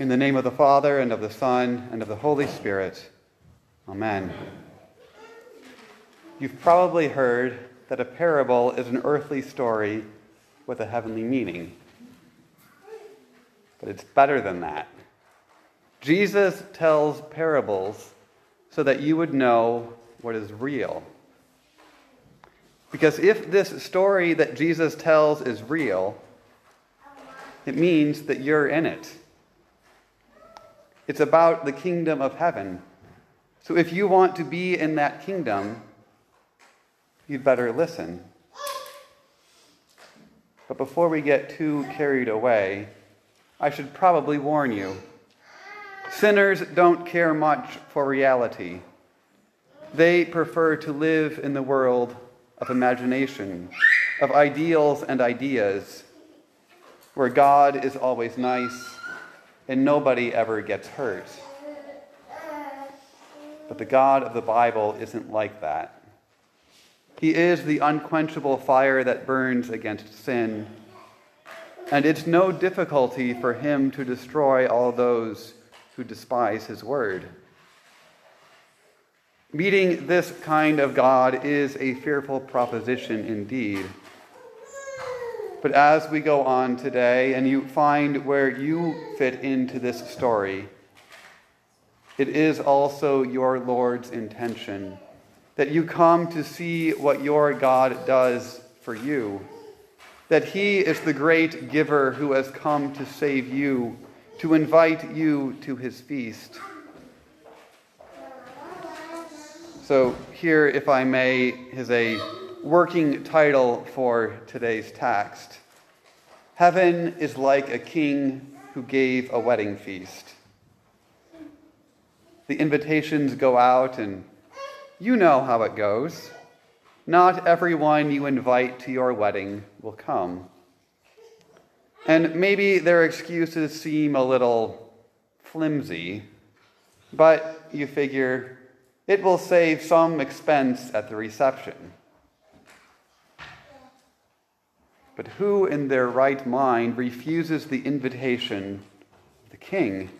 In the name of the Father, and of the Son, and of the Holy Spirit. Amen. You've probably heard that a parable is an earthly story with a heavenly meaning. But it's better than that. Jesus tells parables so that you would know what is real. Because if this story that Jesus tells is real, it means that you're in it. It's about the kingdom of heaven. So if you want to be in that kingdom, you'd better listen. But before we get too carried away, I should probably warn you sinners don't care much for reality. They prefer to live in the world of imagination, of ideals and ideas, where God is always nice and nobody ever gets hurt. But the God of the Bible isn't like that. He is the unquenchable fire that burns against sin. And it's no difficulty for him to destroy all those who despise his word. Meeting this kind of God is a fearful proposition indeed. But as we go on today and you find where you fit into this story, it is also your Lord's intention that you come to see what your God does for you, that He is the great giver who has come to save you, to invite you to His feast. So, here, if I may, is a working title for today's text. Heaven is like a king who gave a wedding feast. The invitations go out, and you know how it goes. Not everyone you invite to your wedding will come. And maybe their excuses seem a little flimsy, but you figure it will save some expense at the reception. But who in their right mind refuses the invitation of the king?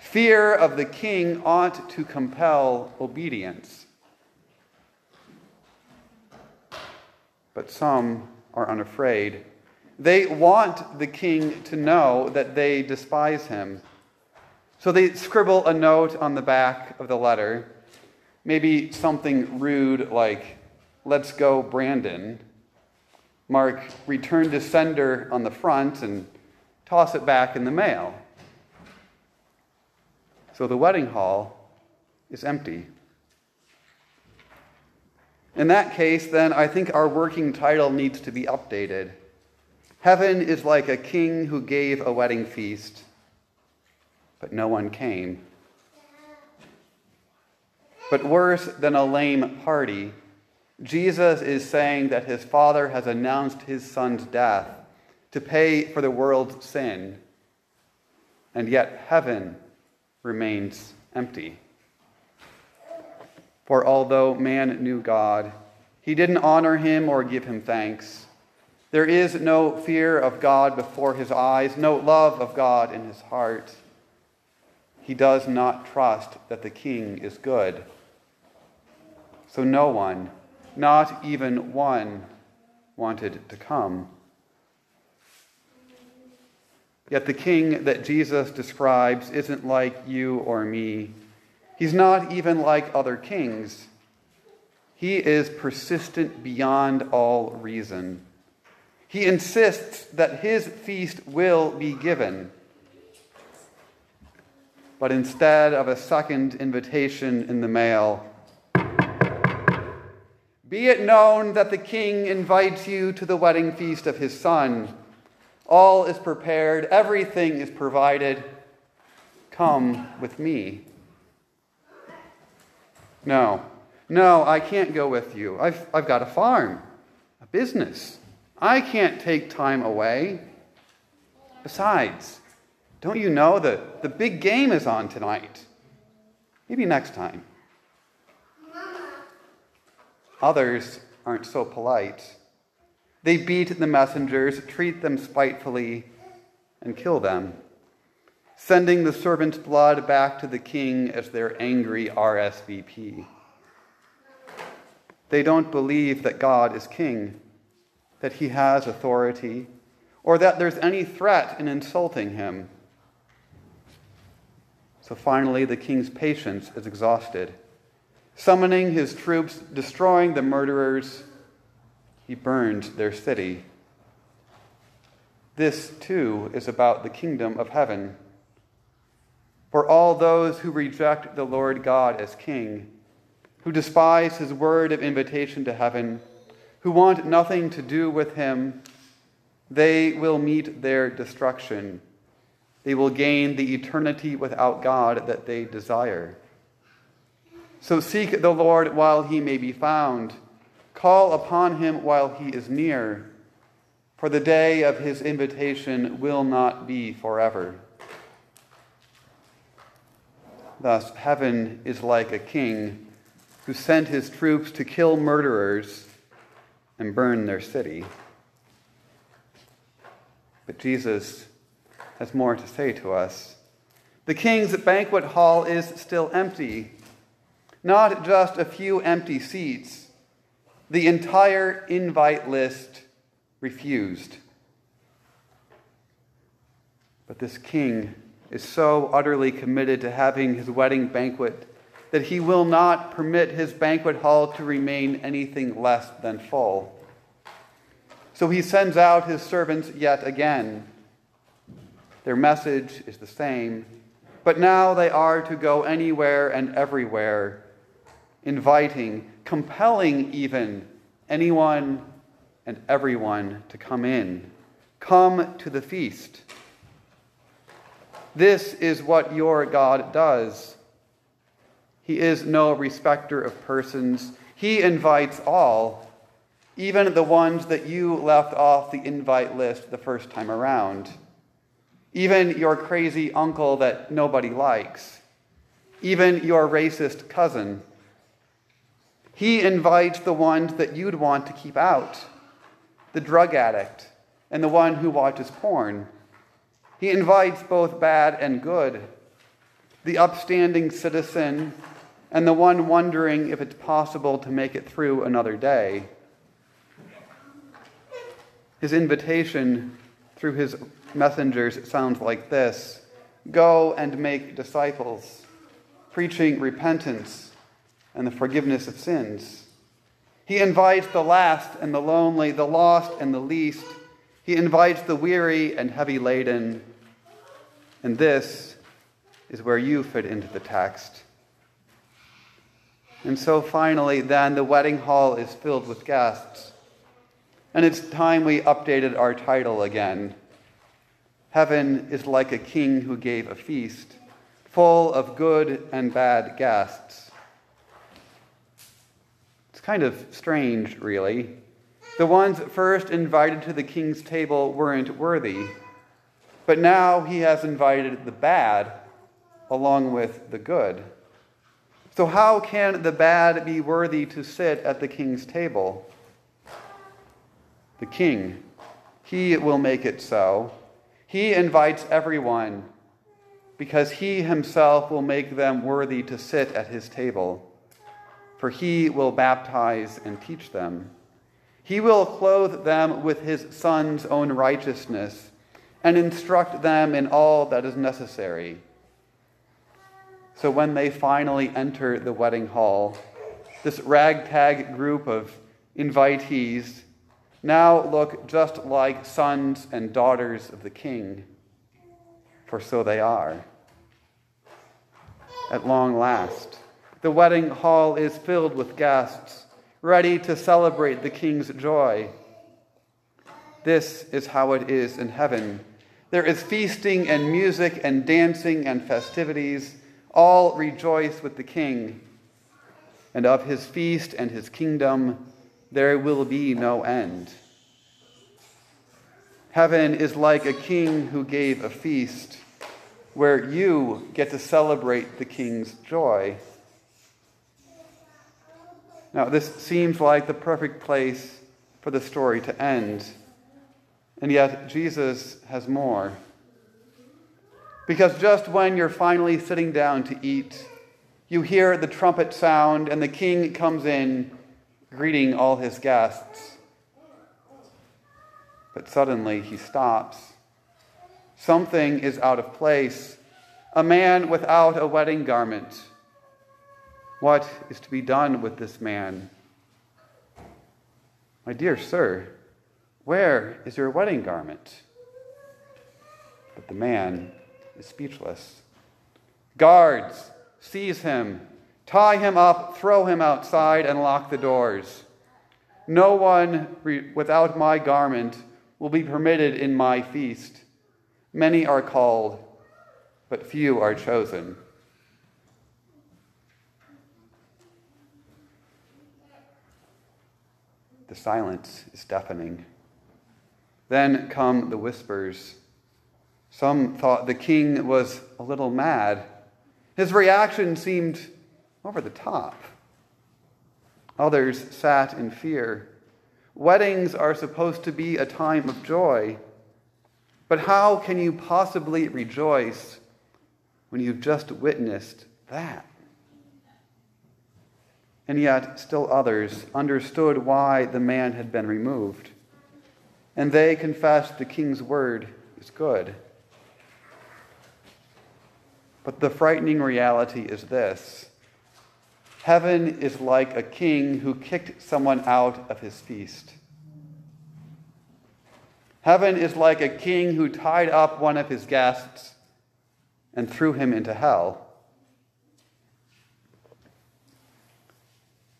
Fear of the king ought to compel obedience. But some are unafraid. They want the king to know that they despise him. So they scribble a note on the back of the letter, maybe something rude like, Let's go, Brandon mark return to sender on the front and toss it back in the mail. So the wedding hall is empty. In that case, then, I think our working title needs to be updated. Heaven is like a king who gave a wedding feast, but no one came. But worse than a lame party, Jesus is saying that his Father has announced his Son's death to pay for the world's sin, and yet heaven remains empty. For although man knew God, he didn't honor him or give him thanks. There is no fear of God before his eyes, no love of God in his heart. He does not trust that the king is good. So no one not even one wanted to come. Yet the king that Jesus describes isn't like you or me. He's not even like other kings. He is persistent beyond all reason. He insists that his feast will be given. But instead of a second invitation in the mail, be it known that the king invites you to the wedding feast of his son. All is prepared, everything is provided. Come with me. No, no, I can't go with you. I've, I've got a farm, a business. I can't take time away. Besides, don't you know that the big game is on tonight? Maybe next time. Others aren't so polite. They beat the messengers, treat them spitefully, and kill them. sending the servant's blood back to the king as their angry RSVP. They don't believe that God is king, that he has authority, or that there's any threat in insulting him. So finally, the king's patience is exhausted. Summoning his troops, destroying the murderers, he burned their city. This, too, is about the kingdom of heaven. For all those who reject the Lord God as king, who despise his word of invitation to heaven, who want nothing to do with him, they will meet their destruction. They will gain the eternity without God that they desire. So seek the Lord while he may be found. Call upon him while he is near, for the day of his invitation will not be forever. Thus, heaven is like a king who sent his troops to kill murderers and burn their city. But Jesus has more to say to us. The king's banquet hall is still empty, not just a few empty seats the entire invite list refused. But this king is so utterly committed to having his wedding banquet that he will not permit his banquet hall to remain anything less than full. So he sends out his servants yet again. Their message is the same, but now they are to go anywhere and everywhere, inviting compelling even anyone and everyone to come in. Come to the feast. This is what your God does. He is no respecter of persons. He invites all, even the ones that you left off the invite list the first time around. Even your crazy uncle that nobody likes. Even your racist cousin. He invites the ones that you'd want to keep out the drug addict and the one who watches porn. He invites both bad and good, the upstanding citizen and the one wondering if it's possible to make it through another day. His invitation through his messengers sounds like this Go and make disciples, preaching repentance and the forgiveness of sins. He invites the last and the lonely, the lost and the least. He invites the weary and heavy laden. And this is where you fit into the text. And so finally, then, the wedding hall is filled with guests. And it's time we updated our title again. Heaven is like a king who gave a feast, full of good and bad guests kind of strange, really. The ones first invited to the king's table weren't worthy, but now he has invited the bad along with the good. So, how can the bad be worthy to sit at the king's table? The king, he will make it so. He invites everyone because he himself will make them worthy to sit at his table for he will baptize and teach them. He will clothe them with his Son's own righteousness and instruct them in all that is necessary. So when they finally enter the wedding hall, this ragtag group of invitees now look just like sons and daughters of the king, for so they are. At long last, the wedding hall is filled with guests, ready to celebrate the king's joy. This is how it is in heaven. There is feasting and music and dancing and festivities. All rejoice with the king. And of his feast and his kingdom, there will be no end. Heaven is like a king who gave a feast where you get to celebrate the king's joy. Now, this seems like the perfect place for the story to end. And yet, Jesus has more. Because just when you're finally sitting down to eat, you hear the trumpet sound and the king comes in, greeting all his guests. But suddenly he stops. Something is out of place. A man without a wedding garment. What is to be done with this man? My dear sir, where is your wedding garment? But the man is speechless. Guards, seize him, tie him up, throw him outside, and lock the doors. No one re- without my garment will be permitted in my feast. Many are called, but few are chosen. The silence is deafening. Then come the whispers. Some thought the king was a little mad. His reaction seemed over the top. Others sat in fear. Weddings are supposed to be a time of joy. But how can you possibly rejoice when you've just witnessed that? And yet, still others understood why the man had been removed. And they confessed the king's word is good. But the frightening reality is this Heaven is like a king who kicked someone out of his feast. Heaven is like a king who tied up one of his guests and threw him into hell.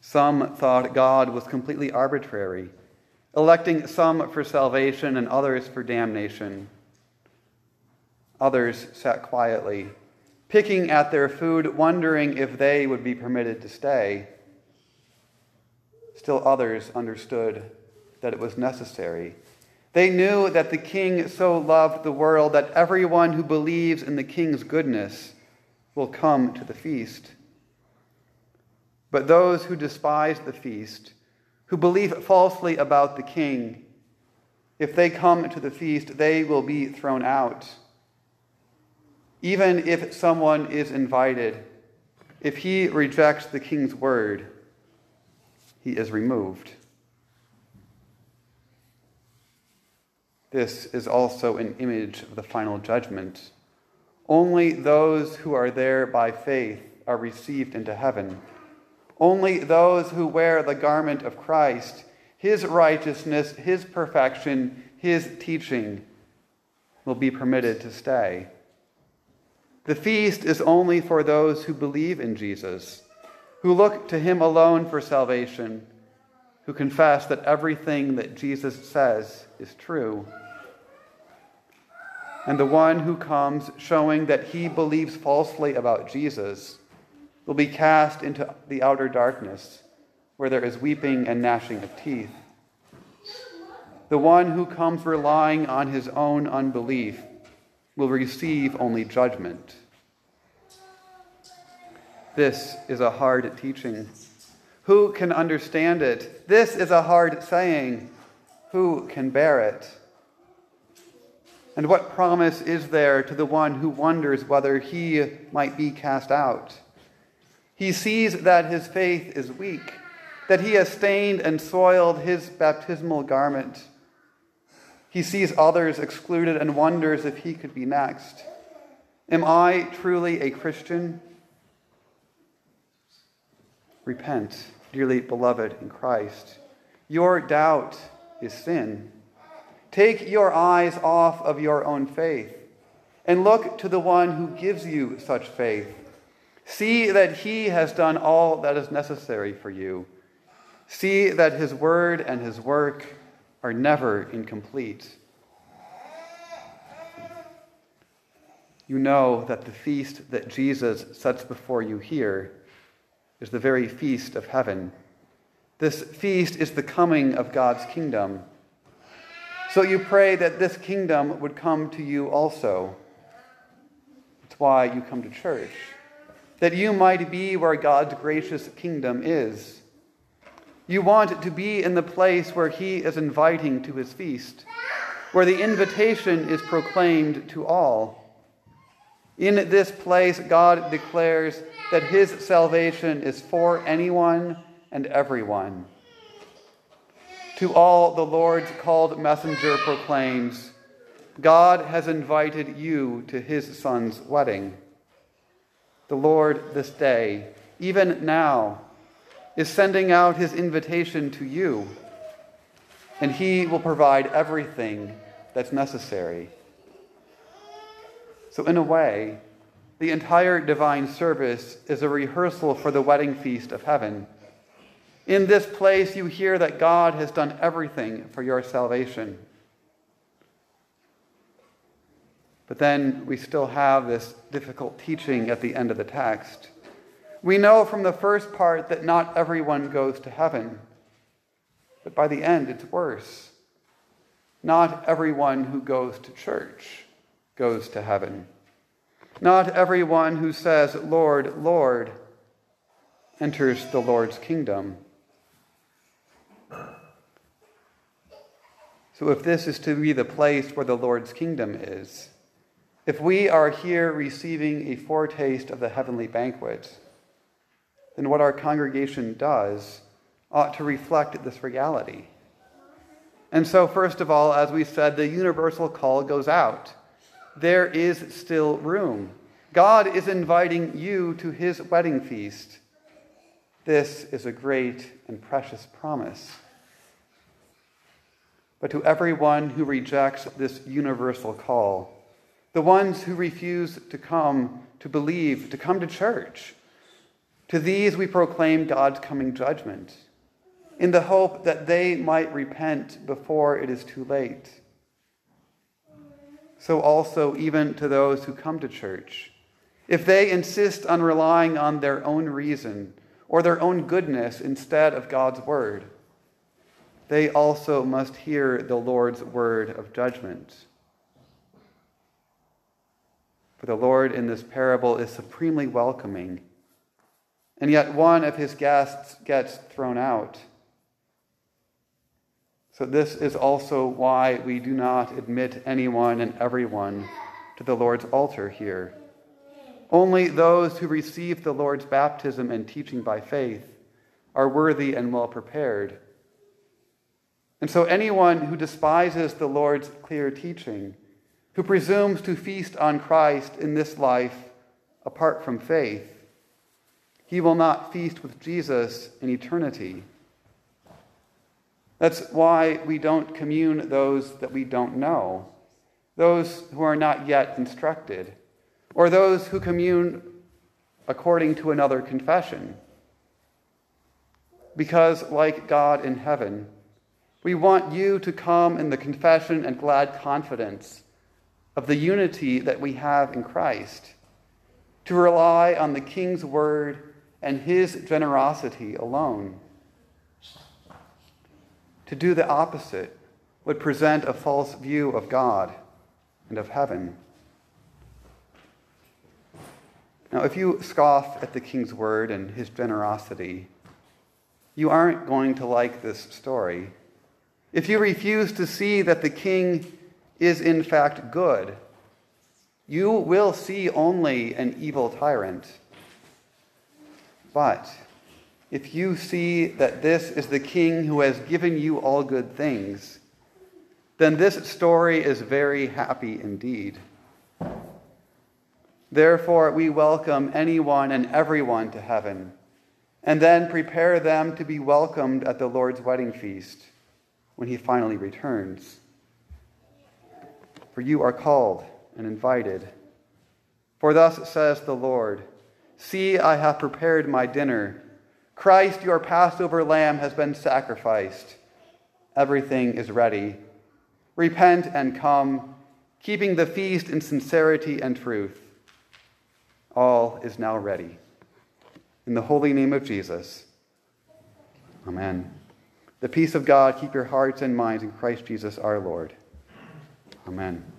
Some thought God was completely arbitrary, electing some for salvation and others for damnation. Others sat quietly, picking at their food, wondering if they would be permitted to stay. Still others understood that it was necessary. They knew that the king so loved the world that everyone who believes in the king's goodness will come to the feast. But those who despise the feast, who believe falsely about the king, if they come to the feast, they will be thrown out. Even if someone is invited, if he rejects the king's word, he is removed. This is also an image of the final judgment. Only those who are there by faith are received into heaven. Only those who wear the garment of Christ, his righteousness, his perfection, his teaching, will be permitted to stay. The feast is only for those who believe in Jesus, who look to him alone for salvation, who confess that everything that Jesus says is true. And the one who comes showing that he believes falsely about Jesus will be cast into the outer darkness, where there is weeping and gnashing of teeth. The one who comes relying on his own unbelief will receive only judgment. This is a hard teaching. Who can understand it? This is a hard saying. Who can bear it? And what promise is there to the one who wonders whether he might be cast out? He sees that his faith is weak, that he has stained and soiled his baptismal garment. He sees others excluded and wonders if he could be next. Am I truly a Christian? Repent, dearly beloved in Christ. Your doubt is sin. Take your eyes off of your own faith and look to the one who gives you such faith See that he has done all that is necessary for you. See that his word and his work are never incomplete. You know that the feast that Jesus sets before you here is the very feast of heaven. This feast is the coming of God's kingdom. So you pray that this kingdom would come to you also. That's why you come to church that you might be where God's gracious kingdom is. You want to be in the place where He is inviting to His feast, where the invitation is proclaimed to all. In this place, God declares that his salvation is for anyone and everyone. To all, the Lord's called messenger proclaims God has invited you to his son's wedding. The Lord, this day, even now, is sending out his invitation to you, and he will provide everything that's necessary. So, in a way, the entire divine service is a rehearsal for the wedding feast of heaven. In this place, you hear that God has done everything for your salvation. But then we still have this difficult teaching at the end of the text. We know from the first part that not everyone goes to heaven, but by the end, it's worse. Not everyone who goes to church goes to heaven. Not everyone who says, Lord, Lord, enters the Lord's kingdom. So, if this is to be the place where the Lord's kingdom is, if we are here receiving a foretaste of the heavenly banquet, then what our congregation does ought to reflect this reality. And so, first of all, as we said, the universal call goes out there is still room. God is inviting you to his wedding feast. This is a great and precious promise. But to everyone who rejects this universal call, the ones who refuse to come, to believe, to come to church, to these we proclaim God's coming judgment in the hope that they might repent before it is too late so also even to those who come to church. If they insist on relying on their own reason or their own goodness instead of God's word, they also must hear the Lord's word of judgment. For the Lord in this parable is supremely welcoming, and yet one of his guests gets thrown out. So, this is also why we do not admit anyone and everyone to the Lord's altar here. Only those who receive the Lord's baptism and teaching by faith are worthy and well prepared. And so, anyone who despises the Lord's clear teaching, who presumes to feast on Christ in this life apart from faith, he will not feast with Jesus in eternity. That's why we don't commune those that we don't know, those who are not yet instructed, or those who commune according to another confession. Because, like God in heaven, we want you to come in the confession and glad confidence of the unity that we have in Christ, to rely on the King's word and his generosity alone. To do the opposite would present a false view of God and of heaven. Now, if you scoff at the king's word and his generosity, you aren't going to like this story. If you refuse to see that the king is in fact good, you will see only an evil tyrant. But if you see that this is the King who has given you all good things, then this story is very happy indeed. Therefore, we welcome anyone and everyone to heaven, and then prepare them to be welcomed at the Lord's wedding feast when he finally returns. For you are called and invited. For thus says the Lord See, I have prepared my dinner Christ, your Passover lamb, has been sacrificed. Everything is ready. Repent and come, keeping the feast in sincerity and truth. All is now ready. In the holy name of Jesus, Amen. The peace of God keep your hearts and minds in Christ Jesus our Lord. Amen.